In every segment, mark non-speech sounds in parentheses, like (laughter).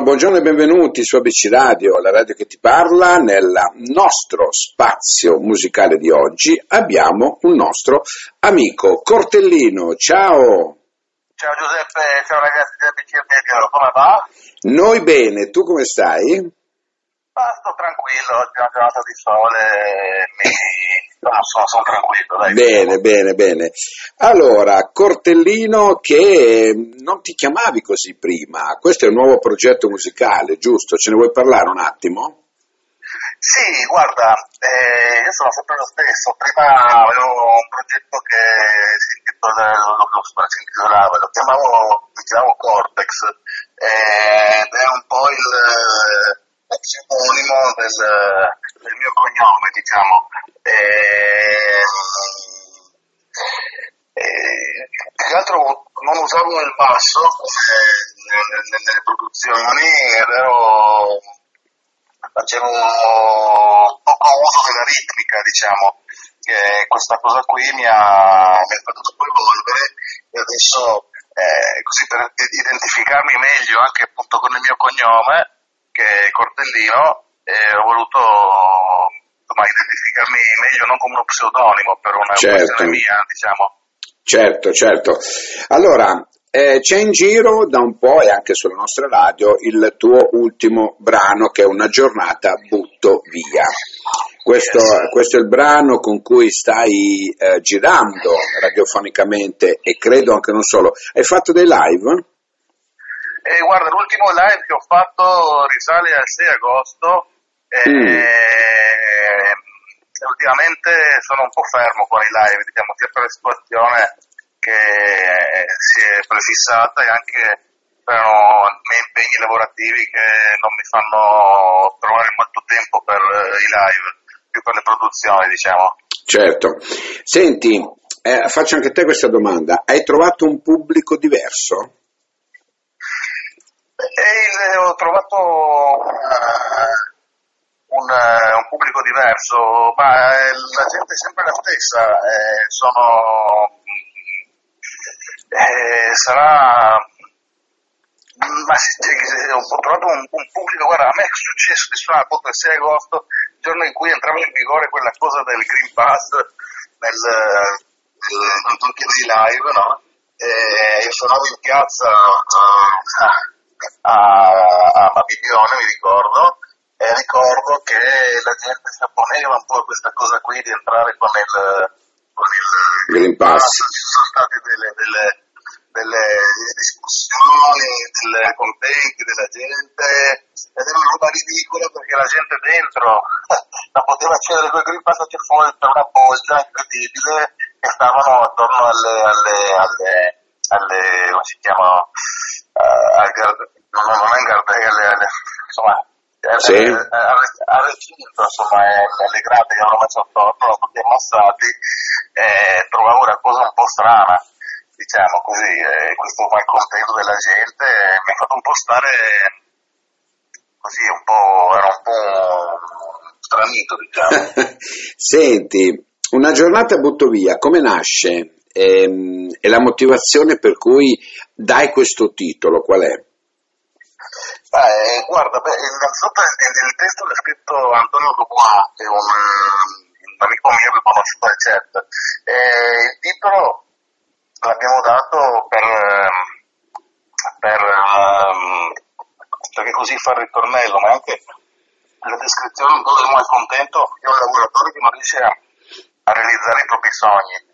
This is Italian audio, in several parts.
Buongiorno, buongiorno e benvenuti su ABC Radio, la radio che ti parla. Nel nostro spazio musicale di oggi abbiamo un nostro amico Cortellino. Ciao! Ciao Giuseppe, ciao ragazzi di ABC Radio, come va? Noi bene, tu come stai? Ah, sto tranquillo, oggi è una giornata di sole, mi... no, sono, sono tranquillo. Dai. Bene, bene, bene. Allora, Cortellino, che non ti chiamavi così prima, questo è un nuovo progetto musicale, giusto? Ce ne vuoi parlare un attimo? Sì, guarda, eh, io sono sempre lo stesso. Prima avevo un progetto che si intitolava, lo, chiamavo, lo chiamavo Cortex, eh, ed è un po' il pseudonimo del, del, mio cognome, diciamo. E, e, più che altro non usavo il basso nelle, nelle produzioni ero facevo poco uso della ritmica, diciamo, che questa cosa qui mi ha, mi ha fatto evolvere e adesso eh, così per identificarmi meglio anche appunto con il mio cognome che è Cortellino e ho voluto insomma, identificarmi meglio non come uno pseudonimo per una certo. questione mia, diciamo. Certo, certo. Allora, eh, c'è in giro da un po' e anche sulla nostra radio il tuo ultimo brano che è Una giornata butto via. Questo, questo è il brano con cui stai eh, girando radiofonicamente e credo anche non solo. Hai fatto dei live? E guarda, l'ultimo live che ho fatto risale al 6 agosto e mm. ultimamente sono un po' fermo con i live, diciamo, sia per la situazione che si è prefissata e anche per i miei impegni lavorativi che non mi fanno trovare molto tempo per i live, più per le produzioni, diciamo. Certo. Senti, eh, faccio anche a te questa domanda. Hai trovato un pubblico diverso? E ho trovato un, uh, un, pubblico diverso, ma eh, la gente è sempre la stessa. Eh, sono, eh, sarà ma cioè, ho trovato un, un, pubblico, guarda, a me è successo di suonare appunto il 6 agosto, il giorno in cui entrava in vigore quella cosa del Green Pass nel, nel, nel live, no? E io suonavo in piazza uh, a, a Babiglione, mi ricordo, e ricordo che la gente si opponeva un po' a questa cosa qui di entrare con il, con il Green Pass. Ci sono state delle, delle, delle discussioni, delle contenti della gente, ed era una roba ridicola perché la gente dentro (laughs) la poteva accedere con il Green Pass c'è fuori per una bolgia incredibile e stavano attorno alle, alle, alle come si chiama, uh, al, non, non è in Gardelle, insomma, sì. a recinto, insomma, le grate che hanno messo attorno, tutti ammassati, eh, trovavo una cosa un po' strana, diciamo così, eh, questo malcontento della gente mi ha fatto un po' stare così, un po', era un po' stranito, diciamo. (laughs) Senti, una giornata butto via, come nasce? E, ehm, e la motivazione per cui dai questo titolo, qual è? Eh, guarda, beh, innanzitutto il testo l'ha scritto Antonio Dubois, che è un, un amico mio che conosciuto al chat. Eh, il titolo l'abbiamo dato per, per um, così fa il ritornello, ma anche la descrizione un po' del malcontento di un lavoratore che non riesce a, a realizzare i propri sogni.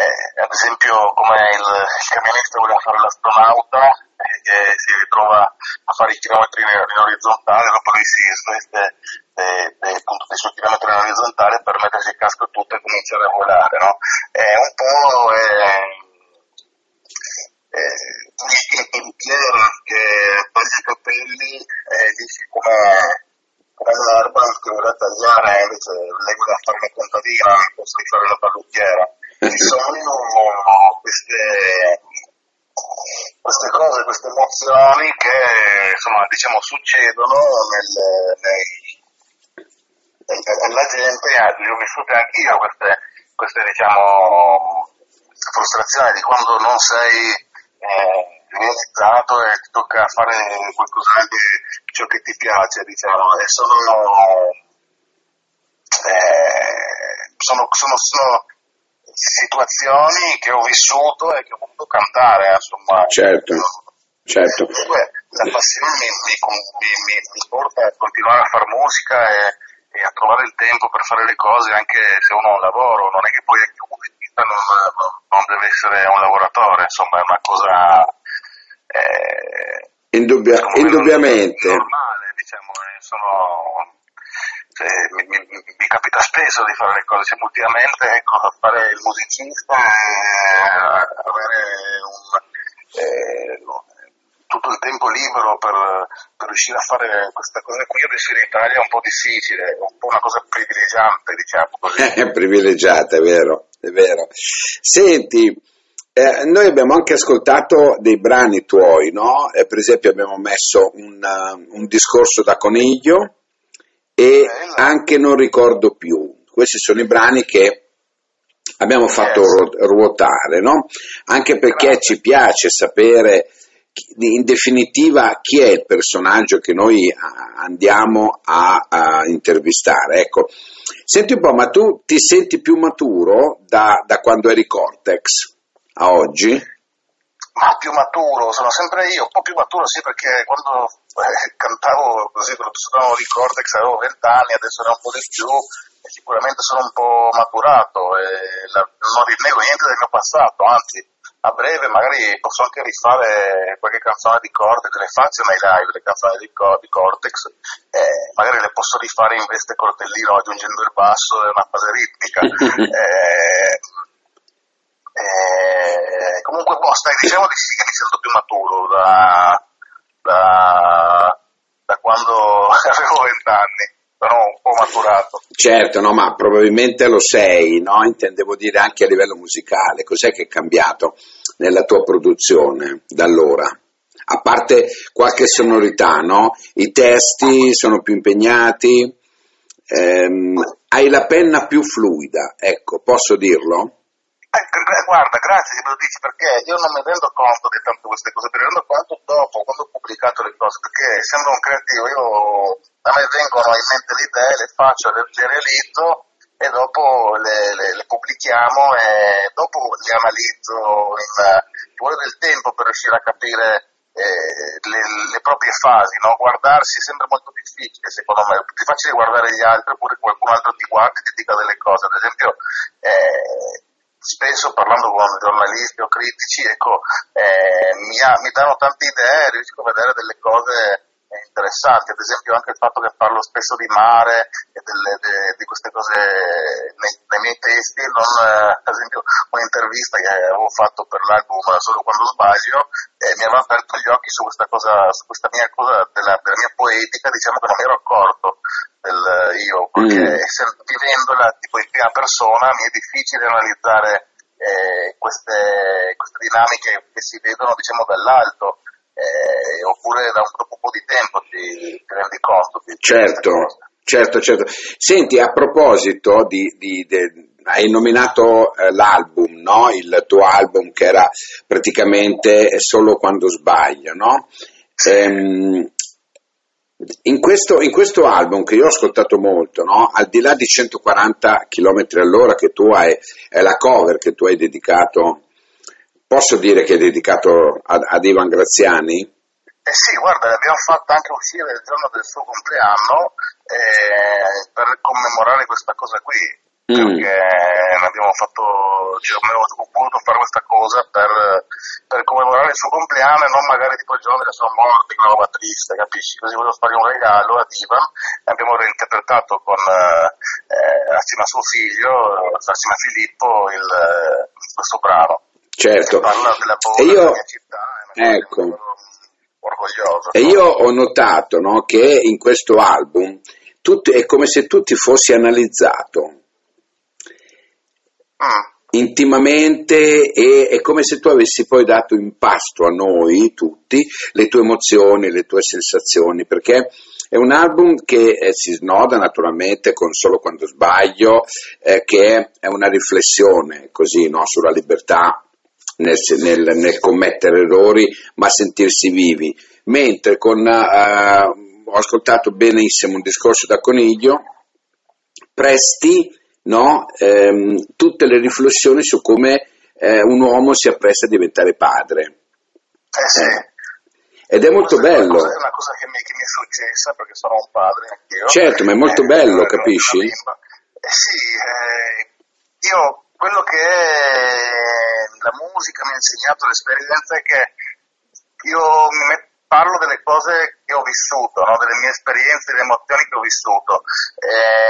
Eh, ad esempio come il camionista voleva fare l'astronauta che si ritrova a fare i chilometri in, in orizzontale, dopo lui si sveste appunto dei suoi chilometri in orizzontale per mettersi il casco tutto e cominciare a volare. No? È un po' eh, eh, il pompiere che toglie i capelli e dice come come l'erba che vuole tagliare invece lei vuole fare una contadina posso di fare la parrucchiera ci sono queste, queste cose, queste emozioni che insomma diciamo succedono nel, nel, nella gente, le ho vissute anch'io queste, queste diciamo frustrazioni di quando non sei eh, realizzato e ti tocca fare qualcosa di ciò che ti piace, diciamo, e sono, eh, sono, sono, sono situazioni che ho vissuto e che ho voluto cantare, insomma. Certo, certo. la passione mi, mi, mi, mi, porta a continuare a fare musica e, e, a trovare il tempo per fare le cose anche se uno ha un lavoro, non è che poi un musicista non, non, deve essere un lavoratore, insomma è una cosa... Eh, Indubbia, indubbiamente. Normale, diciamo, sono cioè, mi, mi, mi, spesso di fare le cose simultaneamente, ecco, fare il musicista e avere un, eh, tutto il tempo libero per, per, riuscire a fare questa cosa qui adesso in Italia è un po' difficile, è un po' una cosa privilegiante, diciamo così. È (laughs) privilegiata, è vero, è vero. Senti, eh, noi abbiamo anche ascoltato dei brani tuoi, no? Eh, per esempio abbiamo messo un, uh, un discorso da coniglio, e anche non ricordo più. Questi sono i brani che abbiamo fatto ruotare, no? Anche perché ci piace sapere in definitiva chi è il personaggio che noi andiamo a, a intervistare. Ecco, senti un po', ma tu ti senti più maturo da, da quando eri Cortex a oggi? Ma più maturo, sono sempre io, un po' più maturo sì perché quando eh, cantavo così, quando suonavo di Cortex avevo 20 anni, adesso ne ho un po' di più e sicuramente sono un po' maturato e la, non rinnego niente del mio passato, anzi a breve magari posso anche rifare qualche canzone di Cortex, le faccio nei live, le canzoni di, di Cortex, eh, magari le posso rifare in veste cortellino aggiungendo il basso e una fase ritmica. (laughs) eh, eh, comunque, stai, diciamo che sì, mi sento più maturo da, da, da quando (laughs) avevo vent'anni, però un po' maturato. Certo, no, ma probabilmente lo sei, no? Intendevo dire anche a livello musicale. Cos'è che è cambiato nella tua produzione da allora? A parte qualche sonorità, no? I testi sono più impegnati, ehm, hai la penna più fluida, ecco, posso dirlo? Eh, guarda, grazie che me lo dici perché io non mi rendo conto di tante queste cose, mi rendo conto dopo, quando ho pubblicato le cose, perché essendo un creativo io, a me vengono in mente le idee, le faccio, le, le realizzo e dopo le, le, le, pubblichiamo e dopo le analizzo, ci vuole del tempo per riuscire a capire eh, le, le, proprie fasi, no? guardarsi è sempre molto difficile secondo me, è più facile guardare gli altri oppure qualcun altro ti guarda e ti dica delle cose, ad esempio eh, spesso parlando con giornalisti o critici, ecco, eh, mi, ha, mi, danno tante idee e riesco a vedere delle cose interessanti, ad esempio anche il fatto che parlo spesso di mare e delle, de, di queste cose nei, nei miei testi, non, eh, ad esempio un'intervista che avevo fatto per l'album Solo quando sbaglio eh, mi aveva aperto gli occhi su questa cosa, su questa mia cosa della, della mia poetica, diciamo che non mi ero accorto del io, perché mm. vivendola prima persona mi è difficile analizzare eh, queste, queste dinamiche che si vedono diciamo dall'alto eh, oppure da un po' di tempo ti, ti rendi conto. Di certo, certo, certo. Senti, a proposito di, di, di hai nominato eh, l'album, no? il tuo album che era praticamente solo quando sbaglio, no? Ehm, in, questo, in questo, album che io ho ascoltato molto, no? al di là di 140 km all'ora che tu hai, è la cover che tu hai dedicato Posso dire che è dedicato ad, ad Ivan Graziani? Eh sì, guarda, l'abbiamo fatto anche uscire il giorno del suo compleanno eh, per commemorare questa cosa qui. Mm. Perché abbiamo fatto, cioè, abbiamo voluto fare questa cosa per, per, commemorare il suo compleanno e non magari tipo il giorno della sua morte, una roba triste, capisci? Così volevo fare un regalo ad Ivan e abbiamo reinterpretato con, eh, assieme a suo figlio, assieme a Filippo, il, questo brano. Certo. E io, ecco. E io ho notato no, che in questo album tutto, è come se tu ti fossi analizzato intimamente e è come se tu avessi poi dato in pasto a noi tutti le tue emozioni, le tue sensazioni, perché è un album che eh, si snoda naturalmente con Solo quando sbaglio, eh, che è una riflessione così no, sulla libertà nel, nel, nel commettere errori, ma sentirsi vivi. Mentre con, uh, ho ascoltato benissimo un discorso da Coniglio, presti no, ehm, tutte le riflessioni su come eh, un uomo si appresta a diventare padre. Eh sì. Eh. Ed è molto bello. È una cosa, è una cosa che, mi, che mi è successa perché sono un padre anch'io. Certo, ma è molto Eh, bello, eh, capisci? sì, io quello che la musica mi ha insegnato, l'esperienza è che io parlo delle cose che ho vissuto, no? delle mie esperienze, delle emozioni che ho vissuto, eh,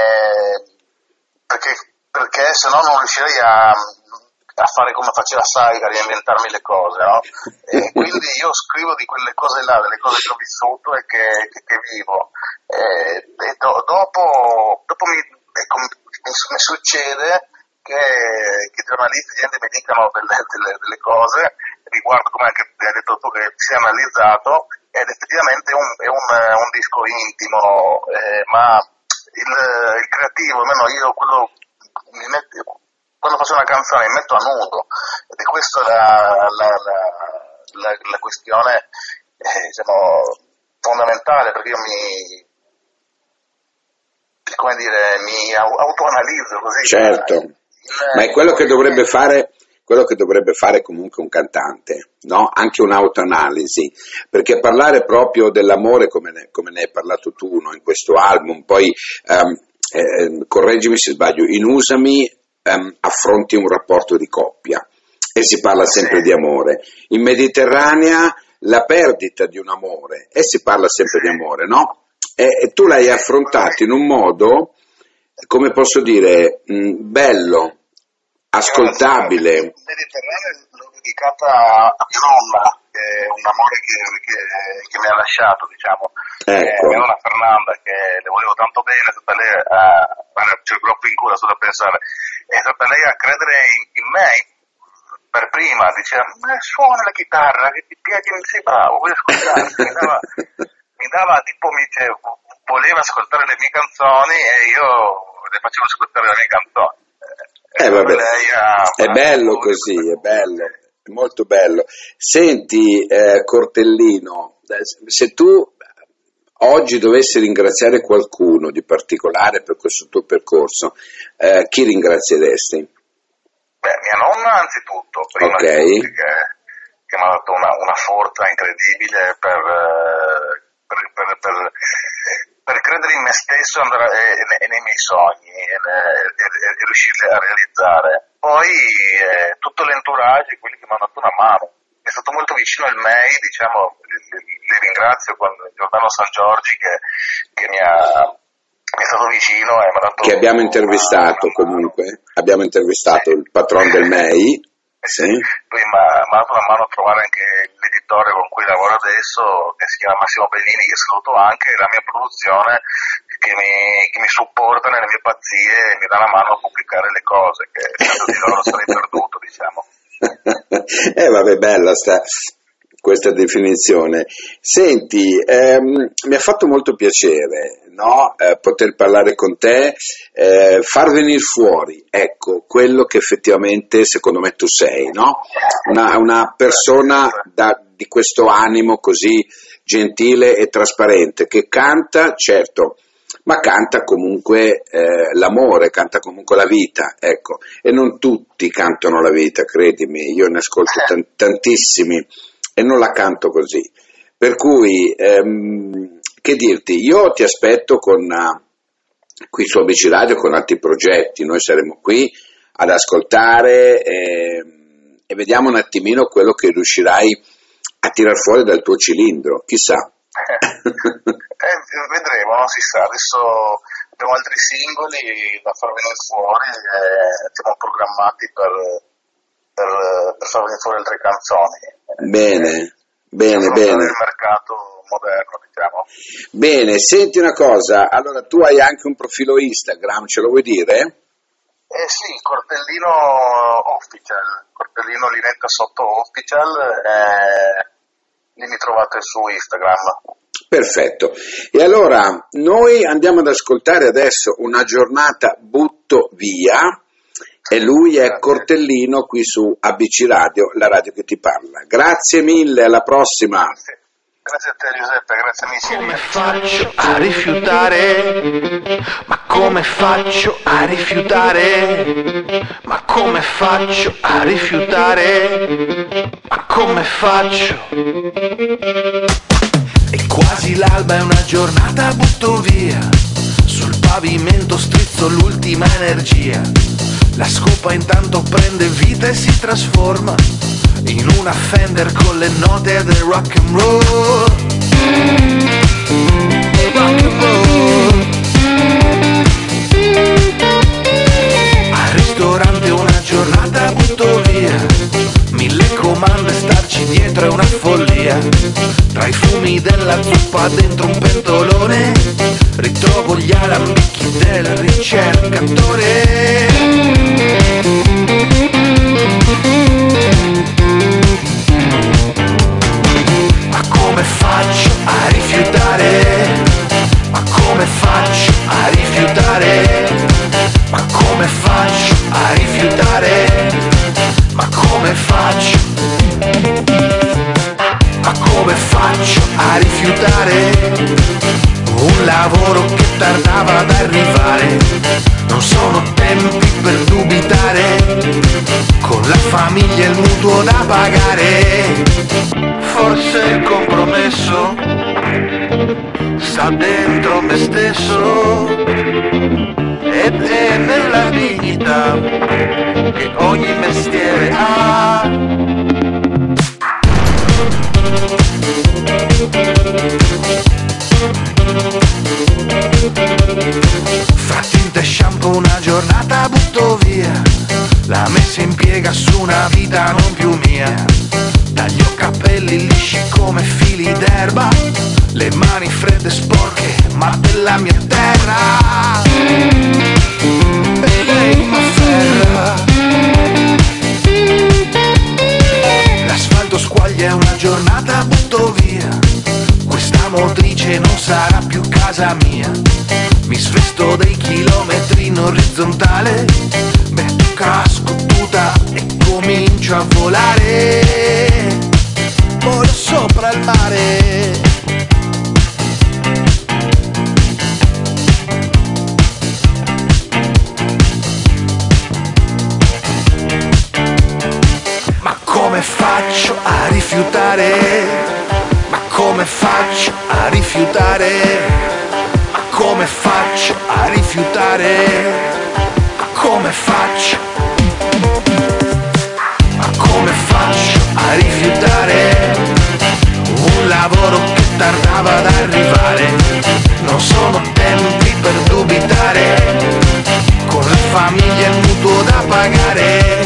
perché se no non riuscirei a, a fare come faceva Saiga, a inventarmi le cose, no? E (laughs) quindi io scrivo di quelle cose là, delle cose che ho vissuto e che, che- che vivo. E, e do- dopo, dopo mi, ecco, mi- mi succede che, che i giornalisti gente mi dicano delle, delle- delle cose riguardo, come anche hai detto tu, che si è analizzato ed effettivamente è un, è un, eh, un disco intimo, eh, ma il, il creativo, almeno io quello metto- quando faccio una canzone mi metto a nudo. Ed è questa la, la, la, la- questione eh, diciamo, fondamentale perché io mi come dire mi au- autoanalizzo così. Certo, Il- ma è quello che dovrebbe fare, quello che dovrebbe fare comunque un cantante, no? Anche un'autoanalisi, perché parlare proprio dell'amore come ne, come ne hai parlato tu no? in questo album, poi ehm, eh, correggimi se sbaglio, in Usami ehm, affronti un rapporto di coppia e si parla sempre di amore. In Mediterranea la perdita di un amore e si parla sempre di amore, no? E, e tu l'hai affrontato in un modo, come posso dire, mh, bello, ascoltabile. Il Mediterraneo l'ho dedicata a mia nonna, è un amore che, che- che mi ha lasciato, diciamo. Ecco. Eh, nonna Fernanda, che le volevo tanto bene, è stata lei a, c'è il groppo in culo solo a pensare, è stata lei a credere in, in me per prima, diceva, ma suona la chitarra, che ti piace, sei bravo, vuoi ascoltare? mi dava, (laughs) mi dava tipo, mi dice, voleva ascoltare le mie canzoni e io le facevo ascoltare le mie canzoni. Eh, vabbè. lei ha- È bello così, è bello, molto bello. Senti, eh, Cortellino, eh, se tu oggi dovessi ringraziare qualcuno di particolare per questo tuo percorso, eh, chi ringrazieresti? Beh, mia nonna anzitutto, prima Ok. di tutti, che, che mi ha dato una, una forza incredibile per, eh, per, per- per- per credere in me stesso e, nei miei sogni e, riuscirli a realizzare. Poi eh, tutto l'entourage, quelli che mi hanno dato una mano. È stato molto vicino il MEI, diciamo, li, ringrazio con Giordano San Giorgi che, che mi, ha, mi è stato vicino e mi ha dato Che abbiamo intervistato mano. comunque, abbiamo intervistato Sì. il patron del MEI, sì. Poi mi ha mi ha dato una mano a trovare anche l'editore con cui lavoro adesso, che si chiama Massimo Bellini, che saluto anche, la mia produzione che mi, che mi supporta nelle mie pazzie e mi dà la mano a pubblicare le cose, che senza di loro sarei perduto, (laughs) diciamo. eh vabbè, bella sta, questa definizione. Senti, ehm, mi ha fatto molto piacere no? Eh, poter parlare con te, eh, far venire fuori, ecco, quello che effettivamente secondo me tu sei, no? una, una persona da- di questo animo così gentile e trasparente che canta, certo, ma canta comunque eh, l'amore, canta comunque la vita, ecco, e non tutti cantano la vita, credimi, io ne ascolto tan- tantissimi e non la canto così. Per cui, ehm, che dirti, io ti aspetto con eh, qui su ABC Radio con altri progetti, noi saremo qui ad ascoltare ehm, e vediamo un attimino quello che riuscirai a tirar fuori dal tuo cilindro, chissà. (laughs) Eh, vedremo, non si sa, adesso abbiamo altri singoli da far venire fuori e siamo programmati per, per, per far venire fuori altre canzoni. Bene, bene, Affrontare bene. il mercato moderno, diciamo. Bene, senti una cosa, allora tu hai anche un profilo Instagram, ce lo vuoi dire? Eh sì, Cortellino Official, Cortellino Linetta sotto Official, eh, lì mi trovate su Instagram. Perfetto. E allora noi andiamo ad ascoltare adesso una giornata butto via E lui è Cortellino qui su ABC Radio, la radio che ti parla. Grazie mille, alla prossima. Grazie. Grazie a te Giuseppe, grazie amici. Come faccio a rifiutare? Ma come faccio a rifiutare? Ma come faccio a rifiutare? Ma come faccio? È quasi l'alba, è una giornata, butto via. Sul pavimento strizzo l'ultima energia. La scopa intanto prende vita e si trasforma in una Fender con le note del rock and roll. Rock and roll. Al ristorante una giornata butto via. Mille comande, starci dietro è una follia. Tra i fumi della zuppa dentro un pentolone, ritrovo gli alambicchi del ricercatore. Forse il compromesso sta dentro me stesso. Ed è nella dignità che ogni mestiere ha. Fra tinta e shampoo una giornata butto via. La messa in piega su una vita non più mia Taglio capelli lisci come fili d'erba Le mani fredde sporche ma della mia terra. E lei m'afferra L'asfalto squaglia una giornata butto via. Questa motrice non sarà più casa mia. Mi svesto dei chilometri in orizzontale casco, tuta e comincio a volare Volo sopra il mare Ma come faccio a rifiutare? Ma come faccio a rifiutare? Ma come faccio a rifiutare? come faccio? Ma come faccio a rifiutare un lavoro che tardava ad arrivare? Non sono tempi per dubitare, con la famiglia è mutuo da pagare.